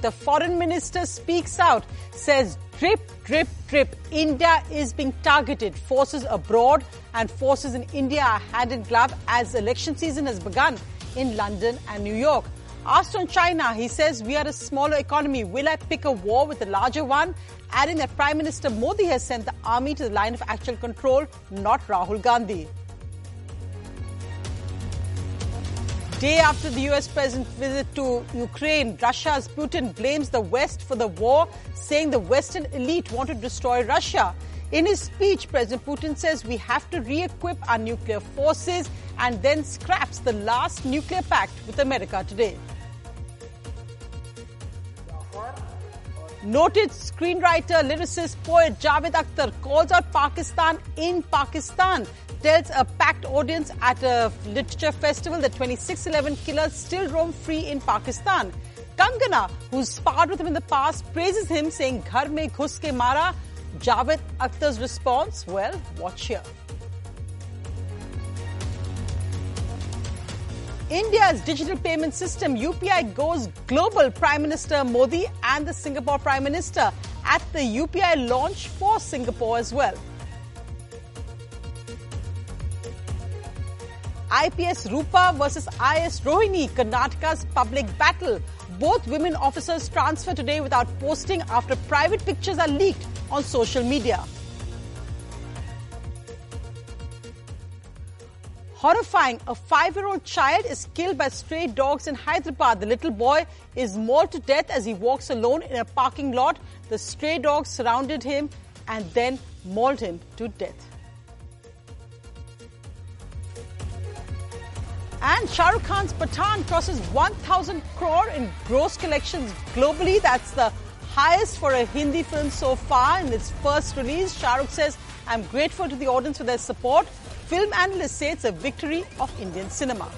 The foreign minister speaks out, says drip, drip, drip. India is being targeted. Forces abroad and forces in India are hand in glove as election season has begun in London and New York. Asked on China, he says, We are a smaller economy. Will I pick a war with a larger one? Adding that Prime Minister Modi has sent the army to the line of actual control, not Rahul Gandhi. Day after the US president's visit to Ukraine, Russia's Putin blames the West for the war, saying the Western elite want to destroy Russia. In his speech, President Putin says we have to re equip our nuclear forces and then scraps the last nuclear pact with America today. Noted screenwriter, lyricist, poet Javed Akhtar calls out Pakistan in Pakistan, tells a packed audience at a literature festival that 2611 killers still roam free in Pakistan. Kangana, who's sparred with him in the past, praises him, saying, Ghar mein ghus ke mara. Javed Akhtar's response, well, watch here. India's digital payment system UPI goes global. Prime Minister Modi and the Singapore Prime Minister at the UPI launch for Singapore as well. IPS Rupa versus IAS Rohini, Karnataka's public battle. Both women officers transfer today without posting after private pictures are leaked on social media. Horrifying, a five-year-old child is killed by stray dogs in Hyderabad. The little boy is mauled to death as he walks alone in a parking lot. The stray dogs surrounded him and then mauled him to death. And Shah Rukh Khan's Pathaan crosses 1,000 crore in gross collections globally. That's the highest for a Hindi film so far in its first release. Shah Rukh says, I'm grateful to the audience for their support. Film analysts say it's a victory of Indian cinema.